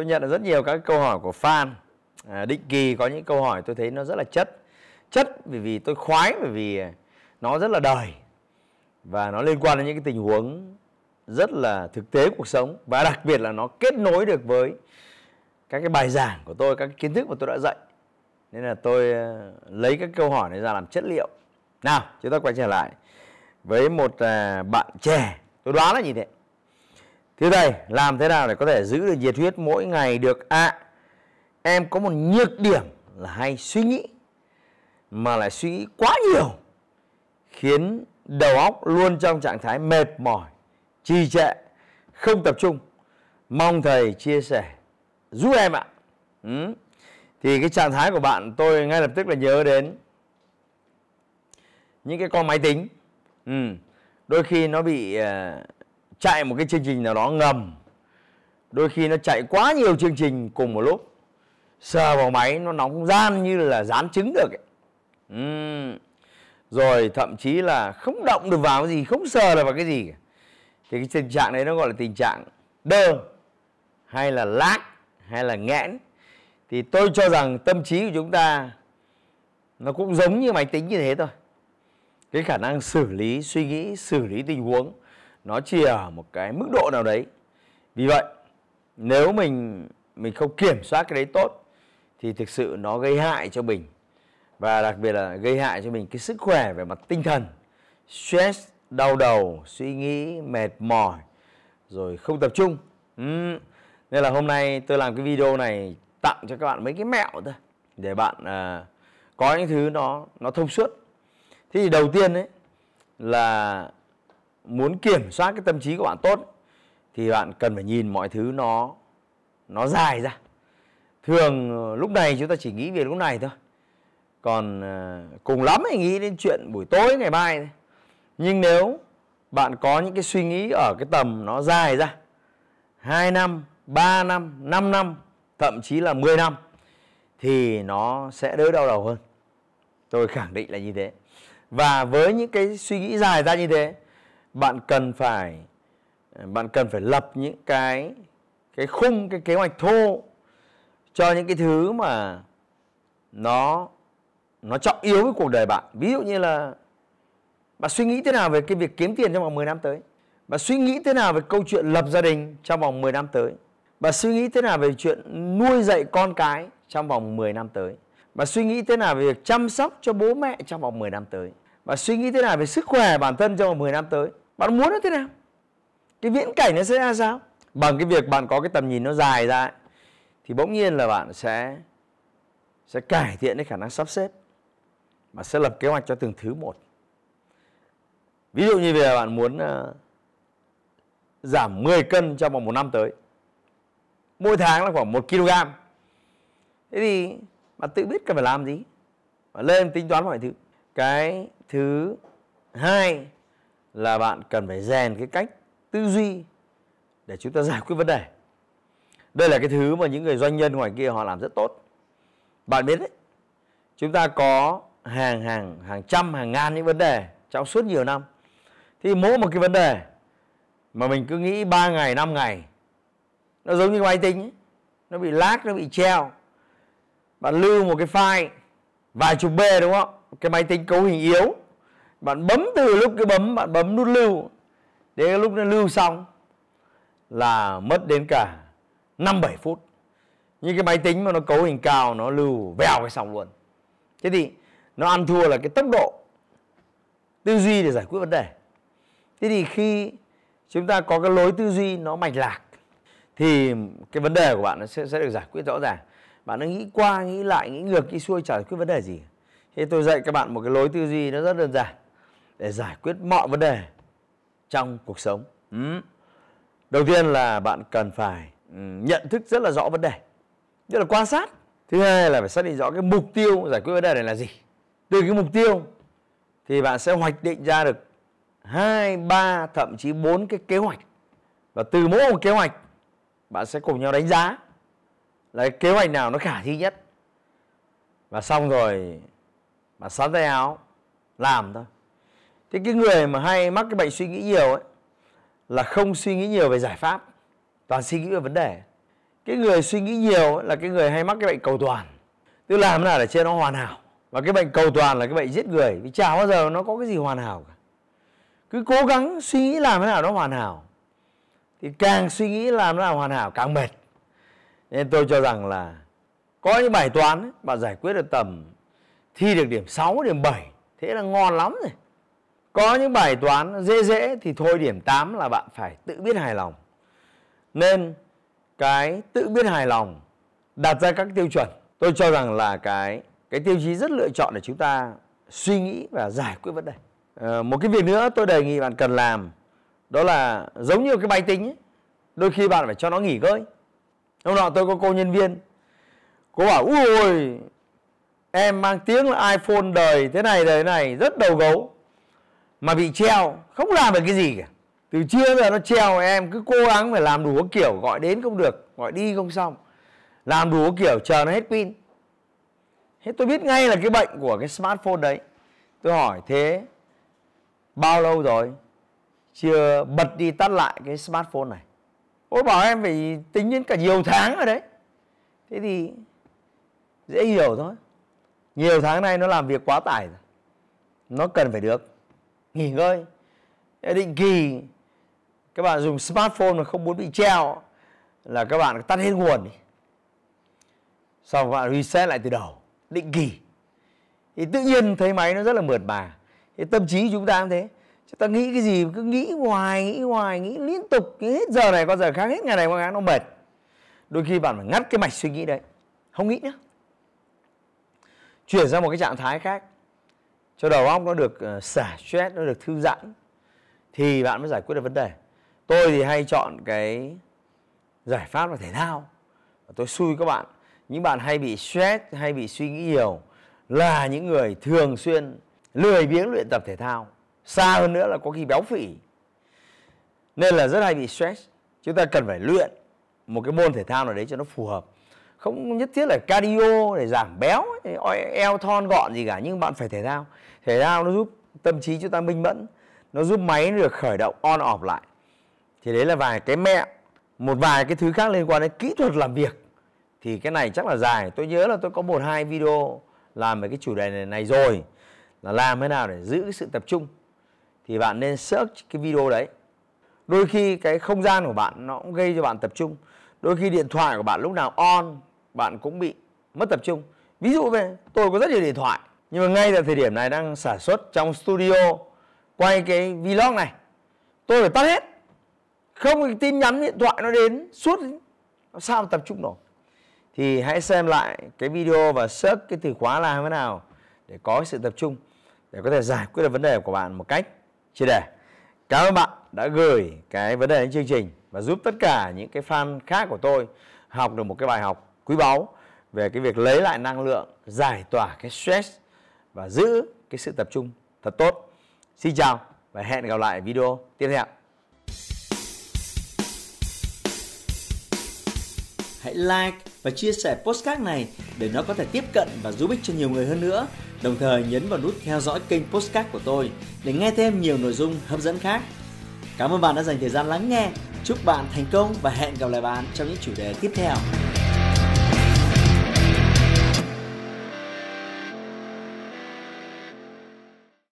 tôi nhận được rất nhiều các câu hỏi của fan. À, định kỳ có những câu hỏi tôi thấy nó rất là chất. Chất vì vì tôi khoái bởi vì nó rất là đời. Và nó liên quan đến những cái tình huống rất là thực tế cuộc sống. Và đặc biệt là nó kết nối được với các cái bài giảng của tôi các cái kiến thức mà tôi đã dạy. Nên là tôi ờ, lấy các câu hỏi này ra làm chất liệu. Nào chúng ta quay trở lại với một à, bạn trẻ. Tôi đoán là như thế thưa thầy làm thế nào để có thể giữ được nhiệt huyết mỗi ngày được ạ à, em có một nhược điểm là hay suy nghĩ mà lại suy nghĩ quá nhiều khiến đầu óc luôn trong trạng thái mệt mỏi trì trệ không tập trung mong thầy chia sẻ giúp em ạ ừ. thì cái trạng thái của bạn tôi ngay lập tức là nhớ đến những cái con máy tính ừ. đôi khi nó bị uh, chạy một cái chương trình nào đó ngầm. Đôi khi nó chạy quá nhiều chương trình cùng một lúc. Sờ vào máy nó nóng gian như là dán trứng được ấy. Uhm. rồi thậm chí là không động được vào cái gì không sờ được vào cái gì thì cái tình trạng đấy nó gọi là tình trạng đơ hay là lác, hay là nghẽn. Thì tôi cho rằng tâm trí của chúng ta nó cũng giống như máy tính như thế thôi. Cái khả năng xử lý suy nghĩ xử lý tình huống nó chỉ ở một cái mức độ nào đấy. Vì vậy nếu mình mình không kiểm soát cái đấy tốt thì thực sự nó gây hại cho mình. Và đặc biệt là gây hại cho mình cái sức khỏe về mặt tinh thần. Stress đau đầu suy nghĩ mệt mỏi rồi không tập trung. Ừ. nên là hôm nay tôi làm cái video này tặng cho các bạn mấy cái mẹo thôi để bạn uh, có những thứ nó nó thông suốt. Thế thì đầu tiên đấy là muốn kiểm soát cái tâm trí của bạn tốt thì bạn cần phải nhìn mọi thứ nó nó dài ra thường ờ, lúc này chúng ta chỉ nghĩ về lúc này thôi còn ờ, cùng lắm thì nghĩ đến chuyện buổi tối ngày mai thôi. nhưng nếu bạn có những cái suy nghĩ ở cái tầm nó dài ra 2 năm, 3 năm, 5 năm, thậm chí là 10 năm thì nó sẽ đỡ đau đầu hơn. Tôi khẳng định là như thế. Và với những cái suy nghĩ dài ra như thế, bạn cần phải, bạn cần phải lập những cái cái khung, cái kế hoạch thô cho những cái thứ mà nó nó trọng yếu với cuộc đời bạn. Ví dụ như là bạn suy nghĩ thế nào về cái việc kiếm tiền trong vòng 10 năm tới? Bạn suy nghĩ thế nào về câu chuyện lập gia đình trong vòng 10 năm tới? Bạn suy nghĩ thế nào về chuyện nuôi dạy con cái trong vòng 10 năm tới? Bạn suy nghĩ thế nào về việc chăm sóc cho bố mẹ trong vòng 10 năm tới? Bạn suy nghĩ thế nào về sức khỏe bản thân trong vòng 10 năm tới? Bạn muốn nó thế nào? Cái viễn cảnh nó sẽ ra sao? Bằng cái việc bạn có cái tầm nhìn nó dài ra thì bỗng nhiên là bạn sẽ sẽ cải thiện cái khả năng sắp xếp mà sẽ lập kế hoạch cho từng thứ một. Ví dụ như về bạn muốn uh, giảm 10 cân trong vòng một năm tới mỗi tháng là khoảng 1 kg thế thì bạn tự biết cần phải làm gì? Bạn lên tính toán mọi thứ. Cái thứ hai là bạn cần phải rèn cái cách tư duy để chúng ta giải quyết vấn đề. Đây là cái thứ mà những người doanh nhân ngoài kia họ làm rất tốt. Bạn biết đấy, chúng ta có hàng hàng hàng trăm, hàng ngàn những vấn đề trong suốt nhiều năm. Thì mỗi một cái vấn đề mà mình cứ nghĩ 3 ngày 5 ngày, nó giống như máy tính ấy. nó bị lag, nó bị treo. Bạn lưu một cái file, vài chục b đúng không? Cái máy tính cấu hình yếu bạn bấm từ lúc cái bấm bạn bấm nút lưu đến lúc nó lưu xong là mất đến cả 5 7 phút. Như cái máy tính mà nó cấu hình cao nó lưu vèo cái xong luôn. Thế thì nó ăn thua là cái tốc độ tư duy để giải quyết vấn đề. Thế thì khi chúng ta có cái lối tư duy nó mạch lạc thì cái vấn đề của bạn nó sẽ, sẽ được giải quyết rõ ràng. Bạn nó nghĩ qua, nghĩ lại, nghĩ ngược, nghĩ xuôi giải quyết vấn đề gì. Thế tôi dạy các bạn một cái lối tư duy nó rất đơn giản để giải quyết mọi vấn đề trong cuộc sống. Ừ. Đầu tiên là bạn cần phải ừ, nhận thức rất là rõ vấn đề, rất là quan sát. Thứ hai là phải xác định rõ cái mục tiêu giải quyết vấn đề này là gì. Từ cái mục tiêu thì bạn sẽ hoạch định ra được hai, ba, thậm chí bốn cái kế hoạch. Và từ mỗi một kế hoạch bạn sẽ cùng nhau đánh giá là cái kế hoạch nào nó khả thi nhất. Và xong rồi bạn sắn tay áo làm thôi thế cái người mà hay mắc cái bệnh suy nghĩ nhiều ấy là không suy nghĩ nhiều về giải pháp toàn suy nghĩ về vấn đề. Cái người suy nghĩ nhiều là cái người hay mắc cái bệnh cầu toàn. Tức làm thế nào để cho nó hoàn hảo? Và cái bệnh cầu toàn là cái bệnh giết người. Vì chả bao giờ nó có cái gì hoàn hảo cả. Cứ cố gắng suy nghĩ làm thế nào nó hoàn hảo. Thì càng suy nghĩ làm thế nào hoàn hảo càng mệt. Nên tôi cho rằng là có những bài toán ấy, bạn giải quyết được tầm thi được điểm 6, điểm 7 thế là ngon lắm rồi có những bài toán dễ dễ thì thôi điểm 8 là bạn phải tự biết hài lòng. Nên cái tự biết hài lòng đặt ra các tiêu chuẩn. Tôi cho rằng là cái cái tiêu chí rất lựa chọn để chúng ta suy nghĩ và giải quyết vấn đề. À, một cái việc nữa tôi đề nghị bạn cần làm đó là giống như cái máy tính ấy, đôi khi bạn phải cho nó nghỉ ngơi. Hôm nọ tôi có cô nhân viên cô bảo ui em mang tiếng là iphone đời thế này đời này rất đầu gấu mà bị treo, không làm được cái gì cả. Từ trưa giờ nó treo em, cứ cố gắng phải làm đủ kiểu, gọi đến không được, gọi đi không xong. Làm đủ kiểu, chờ nó hết pin. Thế tôi biết ngay là cái bệnh của cái smartphone đấy. Tôi hỏi, thế bao lâu rồi chưa bật đi tắt lại cái smartphone này? Ôi bảo em phải tính đến cả nhiều tháng rồi đấy. Thế thì dễ hiểu thôi. Nhiều tháng nay nó làm việc quá tải rồi. Nó cần phải được nghỉ ngơi. Định kỳ, các bạn dùng smartphone mà không muốn bị treo là các bạn tắt hết nguồn đi. Xong các bạn reset lại từ đầu, định kỳ. Thì tự nhiên thấy máy nó rất là mượt mà. Thì tâm trí chúng ta cũng thế. Chúng ta nghĩ cái gì cứ nghĩ hoài nghĩ hoài, nghĩ liên tục, nghĩ hết giờ này qua giờ khác, hết ngày này qua ngày nó mệt. Đôi khi bạn phải ngắt cái mạch suy nghĩ đấy. Không nghĩ nữa. Chuyển sang một cái trạng thái khác cho đầu óc nó được ờ, xả stress, nó được thư giãn, thì bạn mới giải quyết được vấn đề. Tôi thì hay chọn cái giải pháp là thể thao. Tôi xui các bạn, những bạn hay bị stress, hay bị suy nghĩ nhiều là những người thường xuyên lười biếng luyện tập thể thao. Xa hơn nữa là có khi béo phì. Nên là rất hay bị stress. Chúng ta cần phải luyện một cái môn thể thao nào đấy cho nó phù hợp không nhất thiết là cardio để giảm béo eo thon gọn gì cả nhưng bạn phải thể thao. Thể thao nó giúp tâm trí chúng ta minh mẫn nó giúp máy được khởi động on off lại. Thì đấy là vài cái mẹ một vài cái thứ khác liên quan đến kỹ thuật làm việc. Thì cái này chắc là dài. Tôi nhớ là tôi có một hai video làm về cái chủ đề này, này rồi là làm thế nào để giữ cái sự tập trung. Thì bạn nên search cái video đấy. Đôi khi cái không gian của bạn nó cũng gây cho bạn tập trung. Đôi khi điện thoại của bạn lúc nào on bạn cũng bị mất tập trung. Ví dụ về, tôi có rất nhiều điện thoại, nhưng mà ngay tại thời điểm này đang sản xuất trong studio quay cái vlog này, tôi phải tắt hết. Không tin nhắn điện thoại nó đến suốt sao tập trung nổi. Thì hãy xem lại cái video và search cái từ khóa là thế nào để có sự tập trung, để có thể giải quyết được vấn đề của bạn một cách triệt đề cảm ơn bạn đã gửi cái vấn đề đến chương trình và giúp tất cả những cái fan khác của tôi học được một cái bài học quý báu về cái việc lấy lại năng lượng, giải tỏa cái stress và giữ cái sự tập trung thật tốt xin chào và hẹn gặp lại video tiếp theo hãy like và chia sẻ postcard này để nó có thể tiếp cận và giúp ích cho nhiều người hơn nữa. Đồng thời nhấn vào nút theo dõi kênh postcard của tôi để nghe thêm nhiều nội dung hấp dẫn khác. Cảm ơn bạn đã dành thời gian lắng nghe. Chúc bạn thành công và hẹn gặp lại bạn trong những chủ đề tiếp theo.